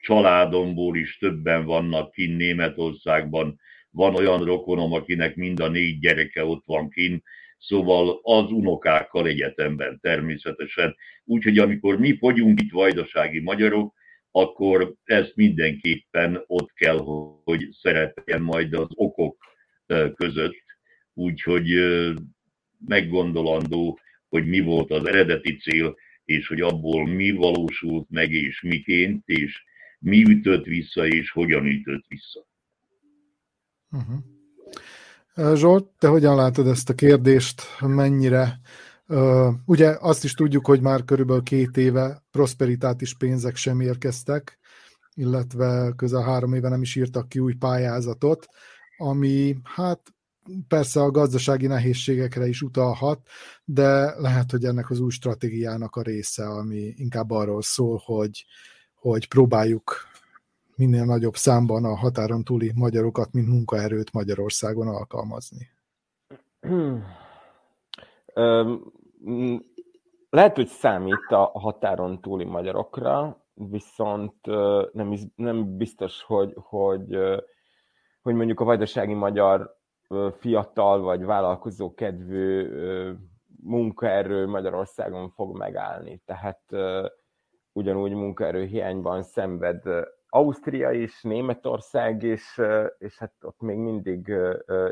családomból is többen vannak kint Németországban, van olyan rokonom, akinek mind a négy gyereke ott van kint, szóval az unokákkal egyetemben természetesen. Úgyhogy amikor mi fogyunk itt vajdasági magyarok, akkor ezt mindenképpen ott kell, hogy szerepeljen majd az okok között. Úgyhogy meggondolandó, hogy mi volt az eredeti cél, és hogy abból mi valósult meg, és miként, és mi ütött vissza, és hogyan ütött vissza.
Uh-huh. Zsolt, te hogyan látod ezt a kérdést, mennyire Uh, ugye azt is tudjuk, hogy már körülbelül két éve prosperitátis pénzek sem érkeztek, illetve közel három éve nem is írtak ki új pályázatot, ami hát persze a gazdasági nehézségekre is utalhat, de lehet, hogy ennek az új stratégiának a része, ami inkább arról szól, hogy, hogy próbáljuk minél nagyobb számban a határon túli magyarokat, mint munkaerőt Magyarországon alkalmazni.
Lehet, hogy számít a határon túli magyarokra, viszont nem, nem biztos, hogy, hogy, hogy mondjuk a vajdasági magyar fiatal vagy vállalkozó kedvű munkaerő Magyarországon fog megállni. Tehát ugyanúgy munkaerő hiányban szenved Ausztria is, Németország is, és hát ott még mindig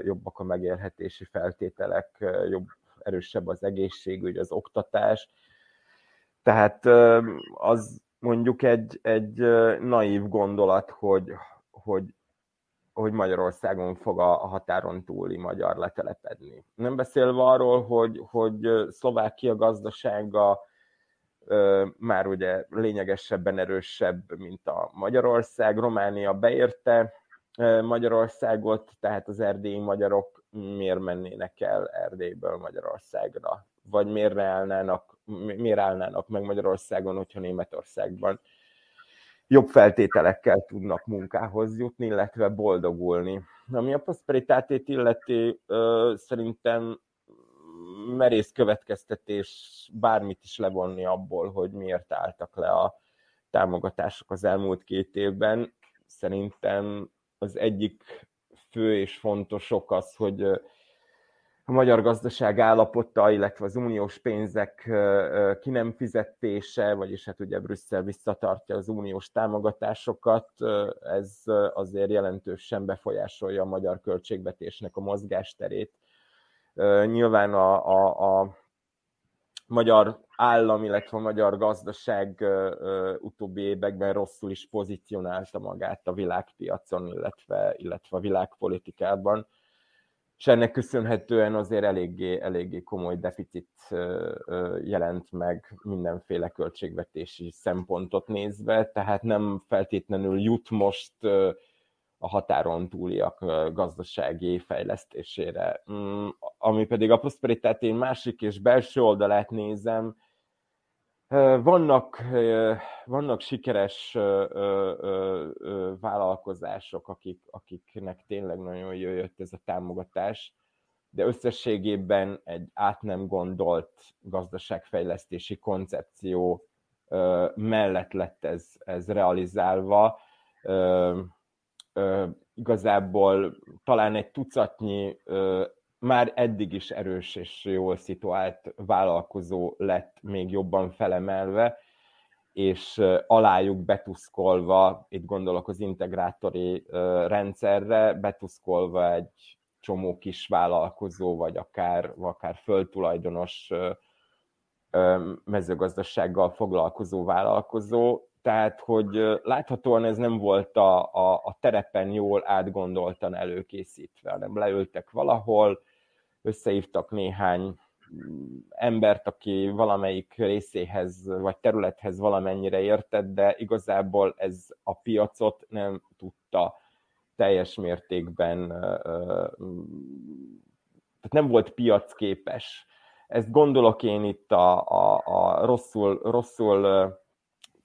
jobbak a megélhetési feltételek, jobb, erősebb az egészségügy, az oktatás. Tehát az mondjuk egy, egy naív gondolat, hogy, hogy, hogy Magyarországon fog a határon túli magyar letelepedni. Nem beszélve arról, hogy, hogy Szlovákia gazdasága már ugye lényegesebben erősebb, mint a Magyarország. Románia beérte Magyarországot, tehát az erdélyi magyarok miért mennének el Erdélyből Magyarországra? Vagy miért állnának, miért állnának meg Magyarországon, hogyha Németországban jobb feltételekkel tudnak munkához jutni, illetve boldogulni. Ami a prosperitátét illeti, szerintem merész következtetés bármit is levonni abból, hogy miért álltak le a támogatások az elmúlt két évben. Szerintem az egyik fő és fontos ok az, hogy a magyar gazdaság állapota, illetve az uniós pénzek ki nem fizetése, vagyis hát ugye Brüsszel visszatartja az uniós támogatásokat, ez azért jelentősen befolyásolja a magyar költségvetésnek a mozgásterét Nyilván a, a, a magyar állam, illetve a magyar gazdaság utóbbi években rosszul is pozícionálta magát a világpiacon, illetve, illetve a világpolitikában. És ennek köszönhetően azért eléggé, eléggé komoly deficit jelent meg mindenféle költségvetési szempontot nézve, tehát nem feltétlenül jut most a határon túliak gazdasági fejlesztésére. Mm, ami pedig a Prosperitát másik és belső oldalát nézem, vannak, vannak sikeres vállalkozások, akik, akiknek tényleg nagyon jó jött ez a támogatás, de összességében egy át nem gondolt gazdaságfejlesztési koncepció mellett lett ez, ez realizálva igazából talán egy tucatnyi már eddig is erős és jól szituált vállalkozó lett még jobban felemelve, és alájuk betuszkolva, itt gondolok az integrátori rendszerre, betuszkolva egy csomó kis vállalkozó, vagy akár, akár földtulajdonos mezőgazdasággal foglalkozó vállalkozó, tehát, hogy láthatóan ez nem volt a, a, a terepen jól átgondoltan előkészítve, hanem leültek valahol, összehívtak néhány embert, aki valamelyik részéhez vagy területhez valamennyire értett, de igazából ez a piacot nem tudta teljes mértékben, tehát nem volt piacképes. Ezt gondolok én itt a, a, a rosszul, rosszul,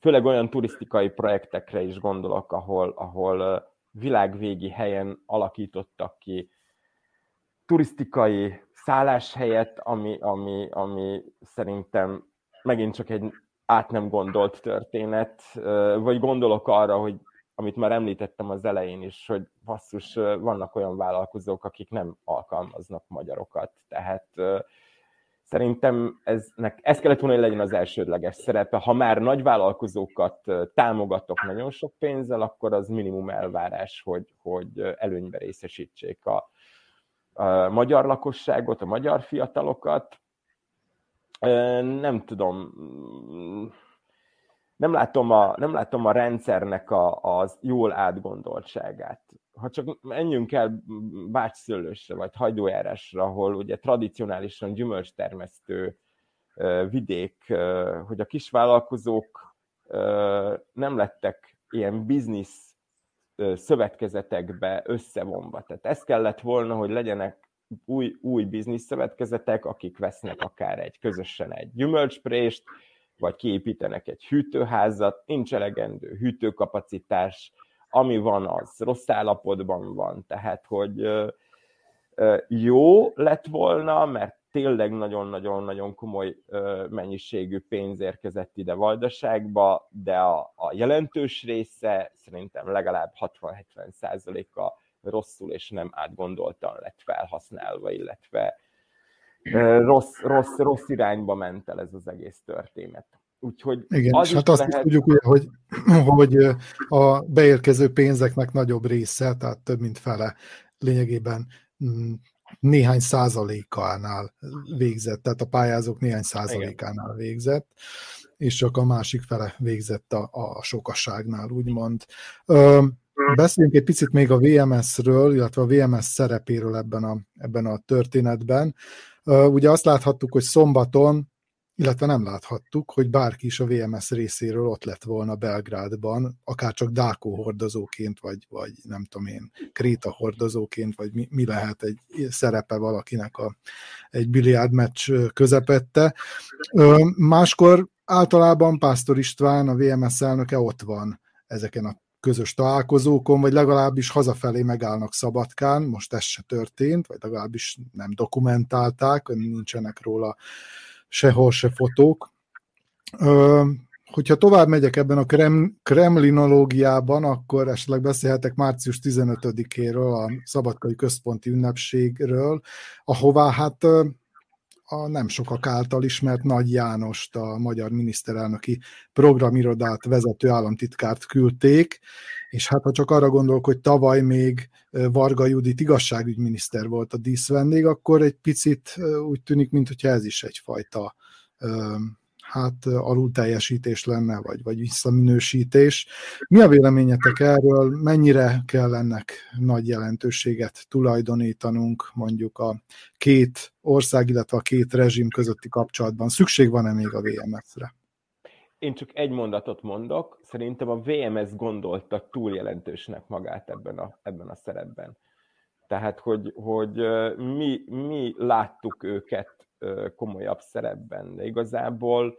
főleg olyan turisztikai projektekre is gondolok, ahol, ahol világvégi helyen alakítottak ki turisztikai szálláshelyet, ami, ami, ami szerintem megint csak egy át nem gondolt történet, vagy gondolok arra, hogy amit már említettem az elején is, hogy basszus, vannak olyan vállalkozók, akik nem alkalmaznak magyarokat, tehát szerintem eznek, ez kellett volna, hogy legyen az elsődleges szerepe. Ha már nagy vállalkozókat támogatok nagyon sok pénzzel, akkor az minimum elvárás, hogy, hogy előnybe részesítsék a, a magyar lakosságot, a magyar fiatalokat. Nem tudom, nem látom a, nem látom a rendszernek a, az jól átgondoltságát. Ha csak menjünk el Bácsszőlősre, vagy Hajdójárásra, ahol ugye tradicionálisan gyümölcstermesztő vidék, hogy a kisvállalkozók nem lettek ilyen biznisz szövetkezetekbe összevonva. Tehát ez kellett volna, hogy legyenek új, új biznisz szövetkezetek, akik vesznek akár egy közösen egy gyümölcsprést, vagy kiépítenek egy hűtőházat, nincs elegendő hűtőkapacitás, ami van, az rossz állapotban van, tehát hogy jó lett volna, mert tényleg nagyon-nagyon-nagyon komoly mennyiségű pénz érkezett ide Vajdaságba, de a, a jelentős része szerintem legalább 60-70 százaléka rosszul és nem átgondoltan lett felhasználva, illetve rossz, rossz, rossz irányba ment el ez az egész történet.
Úgyhogy Igen, az és hát azt lehet... is tudjuk, ugye, hogy, hogy a beérkező pénzeknek nagyobb része, tehát több mint fele lényegében mm, néhány százalékánál végzett, tehát a pályázók néhány százalékánál végzett, és csak a másik fele végzett a, a sokaságnál, úgymond. Ö, beszéljünk egy picit még a VMS-ről, illetve a VMS szerepéről ebben a, ebben a történetben. Ugye azt láthattuk, hogy szombaton illetve nem láthattuk, hogy bárki is a VMS részéről ott lett volna Belgrádban, akár csak Dákó hordozóként, vagy, vagy nem tudom én, Kréta hordozóként, vagy mi, mi lehet egy szerepe valakinek a, egy biliárd meccs közepette. Máskor általában Pásztor István, a VMS elnöke ott van ezeken a közös találkozókon, vagy legalábbis hazafelé megállnak Szabadkán, most ez se történt, vagy legalábbis nem dokumentálták, nincsenek róla sehol se fotók. Hogyha tovább megyek ebben a krem, kremlinológiában, akkor esetleg beszélhetek március 15-éről, a Szabadkai Központi Ünnepségről, ahová hát a nem sokak által ismert Nagy Jánost, a magyar miniszterelnöki programirodát vezető államtitkárt küldték, és hát ha csak arra gondolok, hogy tavaly még Varga Judit igazságügyminiszter volt a díszvendég, akkor egy picit úgy tűnik, mintha ez is egyfajta hát alul teljesítés lenne, vagy, vagy visszaminősítés. Mi a véleményetek erről? Mennyire kell ennek nagy jelentőséget tulajdonítanunk mondjuk a két ország, illetve a két rezsim közötti kapcsolatban? Szükség van-e még a VMS-re?
Én csak egy mondatot mondok. Szerintem a VMS gondolta túl jelentősnek magát ebben a, ebben a szerepben. Tehát, hogy, hogy mi, mi láttuk őket komolyabb szerepben, de igazából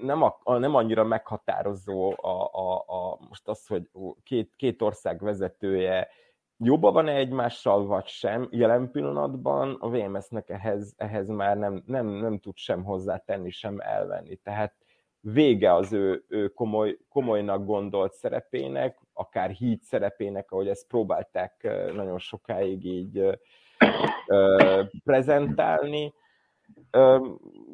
nem, a, nem annyira meghatározó a, a, a, most az, hogy két, két ország vezetője jobban van-e egymással, vagy sem. Jelen pillanatban a VMS-nek ehhez, ehhez már nem, nem, nem tud sem hozzátenni, sem elvenni. Tehát vége az ő, ő komoly, komolynak gondolt szerepének, akár híd szerepének, ahogy ezt próbálták nagyon sokáig így prezentálni.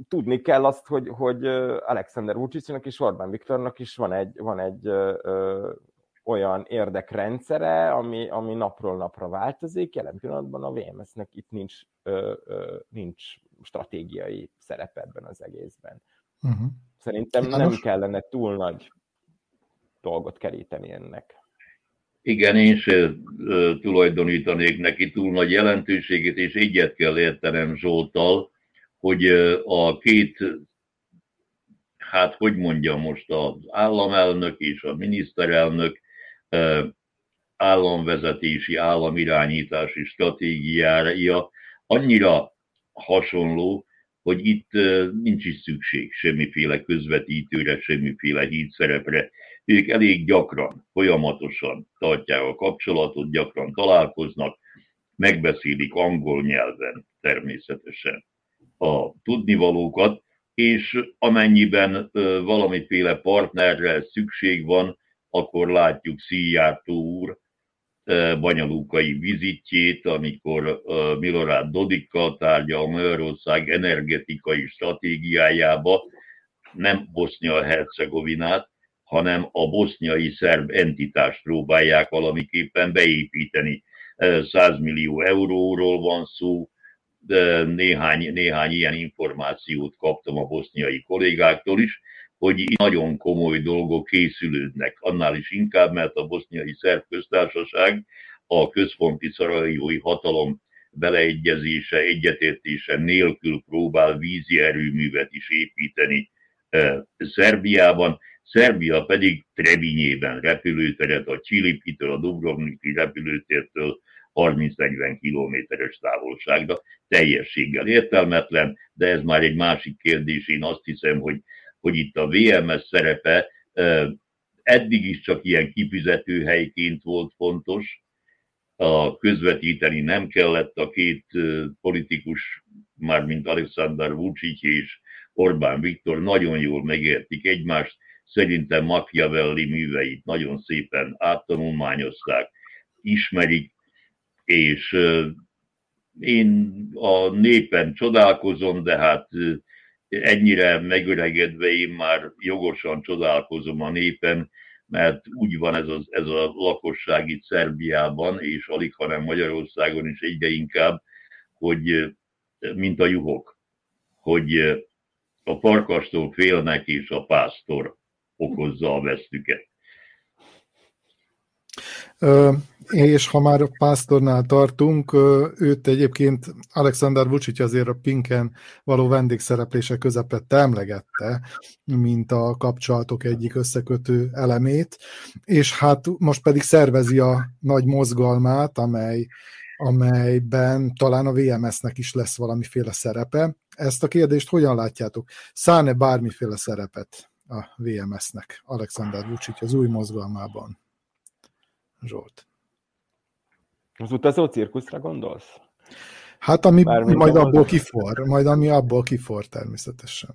Tudni kell azt, hogy, hogy Alexander Vucicnak és Orbán Viktornak is van egy, van egy olyan érdekrendszere, ami, ami napról napra változik. Jelen pillanatban a VMS-nek itt nincs, nincs stratégiai szerep ebben az egészben. Uh-huh. Szerintem nem kellene túl nagy dolgot keríteni ennek.
Igen, én se tulajdonítanék neki túl nagy jelentőségét, és egyet kell értenem Zsoltal, hogy a két, hát hogy mondjam most, az államelnök és a miniszterelnök államvezetési, államirányítási stratégiája annyira hasonló, hogy itt nincs is szükség semmiféle közvetítőre, semmiféle hídszerepre. Ők elég gyakran, folyamatosan tartják a kapcsolatot, gyakran találkoznak, megbeszélik angol nyelven természetesen a tudnivalókat, és amennyiben valamiféle partnerre szükség van, akkor látjuk Szijjártó úr banyalúkai vizitjét, amikor Milorad Dodikkal tárgyal Magyarország energetikai stratégiájába nem Bosznia-Hercegovinát, hanem a boszniai szerb entitást próbálják valamiképpen beépíteni. 100 millió euróról van szó, néhány, néhány ilyen információt kaptam a boszniai kollégáktól is, hogy nagyon komoly dolgok készülődnek. Annál is inkább, mert a boszniai szerb köztársaság a központi szarajói hatalom beleegyezése, egyetértése nélkül próbál vízi erőművet is építeni Szerbiában. Szerbia pedig Trebinyében repülőteret a Csillipitől, a Dubrovniki repülőtértől 30-40 kilométeres távolságra, teljességgel értelmetlen, de ez már egy másik kérdés. Én azt hiszem, hogy hogy itt a VMS szerepe eddig is csak ilyen kifizető helyként volt fontos, a közvetíteni nem kellett a két politikus, már mint Alexander Vucic és Orbán Viktor nagyon jól megértik egymást, szerintem Machiavelli műveit nagyon szépen áttanulmányozták, ismerik, és én a népen csodálkozom, de hát ennyire megöregedve én már jogosan csodálkozom a népen, mert úgy van ez, az, ez a lakosság itt Szerbiában, és alig, hanem Magyarországon is egyre inkább, hogy mint a juhok, hogy a farkastól félnek, és a pásztor okozza a vesztüket.
És ha már a pásztornál tartunk, őt egyébként Alexander Vucic azért a Pinken való vendégszereplése közepette emlegette, mint a kapcsolatok egyik összekötő elemét, és hát most pedig szervezi a nagy mozgalmát, amely, amelyben talán a VMS-nek is lesz valamiféle szerepe. Ezt a kérdést hogyan látjátok? Száne bármiféle szerepet a VMS-nek Alexander Vucic az új mozgalmában? Zsolt.
Az utazó cirkuszra gondolsz?
Hát ami Bármi majd abból kifor, majd ami abból kifor természetesen.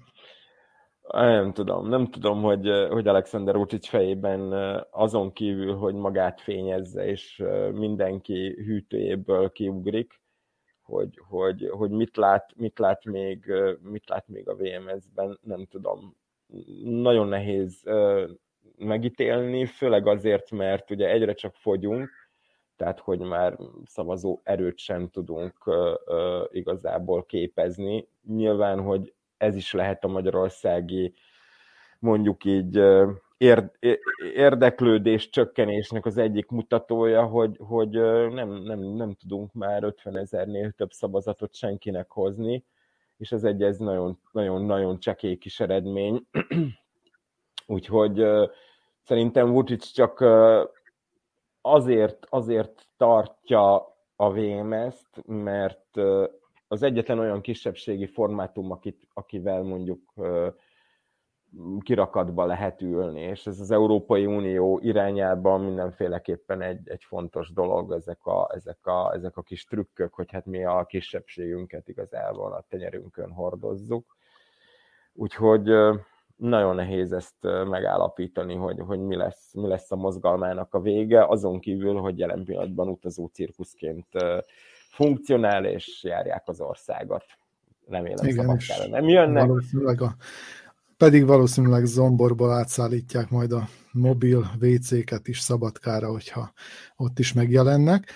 Nem tudom, nem tudom, hogy, hogy Alexander Vucic fejében azon kívül, hogy magát fényezze, és mindenki hűtőjéből kiugrik, hogy, hogy, hogy mit, lát, mit, lát még, mit lát még a VMS-ben, nem tudom. Nagyon nehéz megítélni, főleg azért, mert ugye egyre csak fogyunk, tehát hogy már szavazó erőt sem tudunk igazából képezni. Nyilván, hogy ez is lehet a magyarországi mondjuk így érdeklődés csökkenésnek az egyik mutatója, hogy, hogy nem, nem, nem tudunk már 50 ezernél több szavazatot senkinek hozni, és ez egy ez nagyon, nagyon, nagyon csekély kis eredmény. <clears throat> Úgyhogy szerintem Vucic csak azért, azért tartja a VMS-t, mert az egyetlen olyan kisebbségi formátum, akit, akivel mondjuk kirakatba lehet ülni, és ez az Európai Unió irányában mindenféleképpen egy, egy fontos dolog, ezek a, ezek, a, ezek a kis trükkök, hogy hát mi a kisebbségünket igazából a tenyerünkön hordozzuk. Úgyhogy nagyon nehéz ezt megállapítani, hogy, hogy mi, lesz, mi lesz a mozgalmának a vége, azon kívül, hogy jelen pillanatban utazó cirkuszként funkcionál, és járják az országot. Remélem Igen, szabadkára nem jönnek.
Valószínűleg a, pedig valószínűleg Zomborból átszállítják majd a mobil WC-ket is Szabadkára, hogyha ott is megjelennek.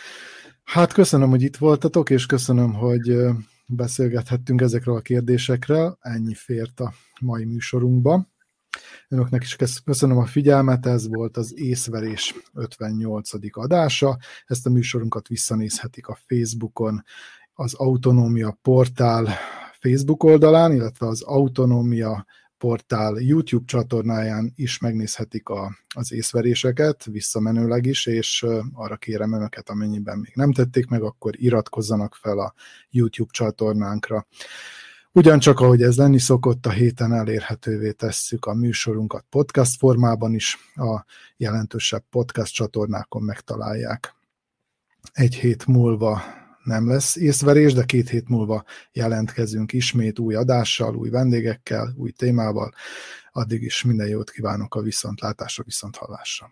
Hát köszönöm, hogy itt voltatok, és köszönöm, hogy beszélgethettünk ezekről a kérdésekről, ennyi fért a mai műsorunkba. Önöknek is köszönöm a figyelmet, ez volt az észverés 58. adása. Ezt a műsorunkat visszanézhetik a Facebookon, az Autonómia portál Facebook oldalán, illetve az Autonómia portál YouTube csatornáján is megnézhetik a, az észveréseket, visszamenőleg is, és arra kérem önöket, amennyiben még nem tették meg, akkor iratkozzanak fel a YouTube csatornánkra. Ugyancsak, ahogy ez lenni szokott, a héten elérhetővé tesszük a műsorunkat podcast formában is, a jelentősebb podcast csatornákon megtalálják. Egy hét múlva nem lesz észverés, de két hét múlva jelentkezünk ismét új adással, új vendégekkel, új témával. Addig is minden jót kívánok a viszontlátásra, viszonthallásra.